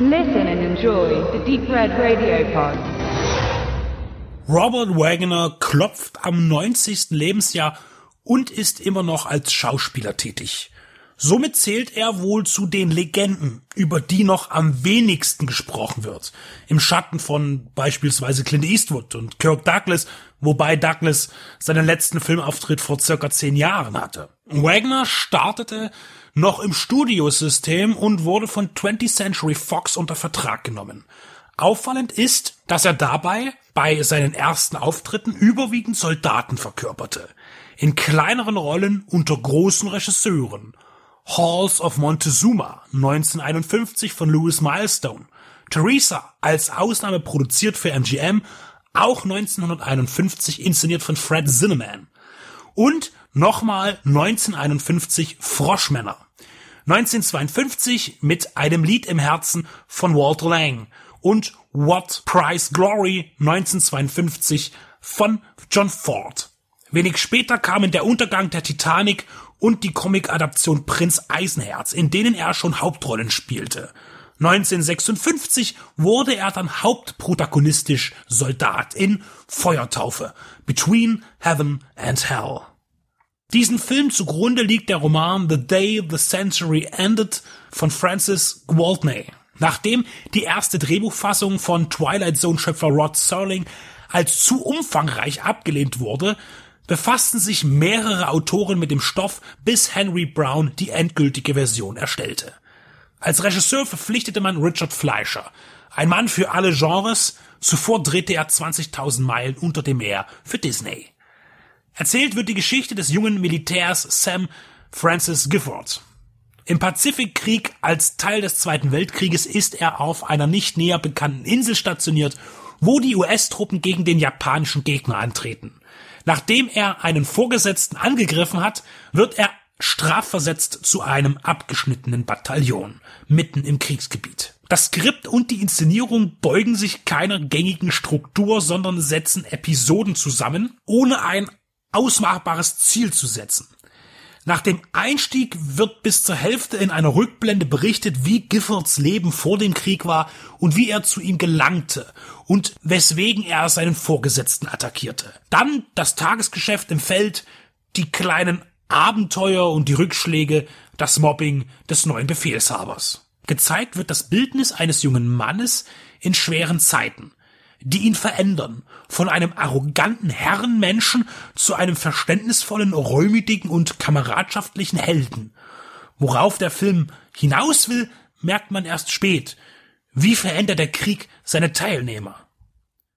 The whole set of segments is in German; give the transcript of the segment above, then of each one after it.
Listen and enjoy the Deep Red Radio Pod. Robert Wagner klopft am 90. Lebensjahr und ist immer noch als Schauspieler tätig. Somit zählt er wohl zu den Legenden, über die noch am wenigsten gesprochen wird. Im Schatten von beispielsweise Clint Eastwood und Kirk Douglas, wobei Douglas seinen letzten Filmauftritt vor circa zehn Jahren hatte. Wagner startete noch im Studiosystem und wurde von 20th Century Fox unter Vertrag genommen. Auffallend ist, dass er dabei bei seinen ersten Auftritten überwiegend Soldaten verkörperte. In kleineren Rollen unter großen Regisseuren. Halls of Montezuma 1951 von Louis Milestone. Teresa als Ausnahme produziert für MGM, auch 1951 inszeniert von Fred Zinnemann. Und nochmal 1951 Froschmänner. 1952 mit einem Lied im Herzen von Walter Lang und What Price Glory 1952 von John Ford. Wenig später kamen der Untergang der Titanic und die Comic-Adaption Prinz Eisenherz, in denen er schon Hauptrollen spielte. 1956 wurde er dann hauptprotagonistisch Soldat in Feuertaufe Between Heaven and Hell. Diesen Film zugrunde liegt der Roman The Day the Century Ended von Francis Gwaltney. Nachdem die erste Drehbuchfassung von Twilight Zone Schöpfer Rod Serling als zu umfangreich abgelehnt wurde, befassten sich mehrere Autoren mit dem Stoff, bis Henry Brown die endgültige Version erstellte. Als Regisseur verpflichtete man Richard Fleischer, ein Mann für alle Genres, zuvor drehte er 20.000 Meilen unter dem Meer für Disney. Erzählt wird die Geschichte des jungen Militärs Sam Francis Gifford. Im Pazifikkrieg als Teil des Zweiten Weltkrieges ist er auf einer nicht näher bekannten Insel stationiert, wo die US-Truppen gegen den japanischen Gegner antreten. Nachdem er einen Vorgesetzten angegriffen hat, wird er strafversetzt zu einem abgeschnittenen Bataillon mitten im Kriegsgebiet. Das Skript und die Inszenierung beugen sich keiner gängigen Struktur, sondern setzen Episoden zusammen, ohne ein ausmachbares Ziel zu setzen. Nach dem Einstieg wird bis zur Hälfte in einer Rückblende berichtet, wie Giffords Leben vor dem Krieg war und wie er zu ihm gelangte und weswegen er seinen Vorgesetzten attackierte. Dann das Tagesgeschäft im Feld, die kleinen Abenteuer und die Rückschläge, das Mobbing des neuen Befehlshabers. Gezeigt wird das Bildnis eines jungen Mannes in schweren Zeiten die ihn verändern. Von einem arroganten Herrenmenschen zu einem verständnisvollen, räumigen und kameradschaftlichen Helden. Worauf der Film hinaus will, merkt man erst spät. Wie verändert der Krieg seine Teilnehmer?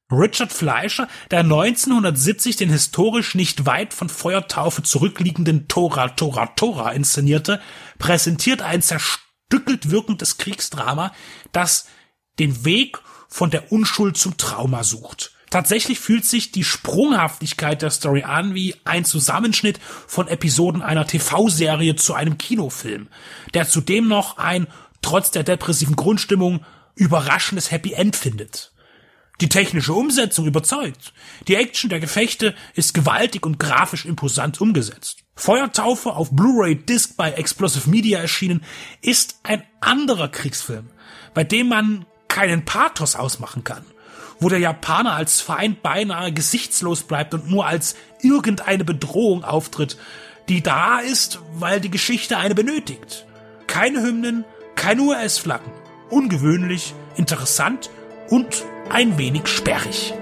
Richard Fleischer, der 1970 den historisch nicht weit von Feuertaufe zurückliegenden Tora Tora Tora inszenierte, präsentiert ein zerstückelt wirkendes Kriegsdrama, das den Weg von der Unschuld zum Trauma sucht. Tatsächlich fühlt sich die Sprunghaftigkeit der Story an wie ein Zusammenschnitt von Episoden einer TV-Serie zu einem Kinofilm, der zudem noch ein, trotz der depressiven Grundstimmung, überraschendes Happy End findet. Die technische Umsetzung überzeugt. Die Action der Gefechte ist gewaltig und grafisch imposant umgesetzt. Feuertaufe auf Blu-ray Disc bei Explosive Media erschienen ist ein anderer Kriegsfilm, bei dem man keinen Pathos ausmachen kann, wo der Japaner als Feind beinahe gesichtslos bleibt und nur als irgendeine Bedrohung auftritt, die da ist, weil die Geschichte eine benötigt. Keine Hymnen, keine US-Flaggen. Ungewöhnlich, interessant und ein wenig sperrig.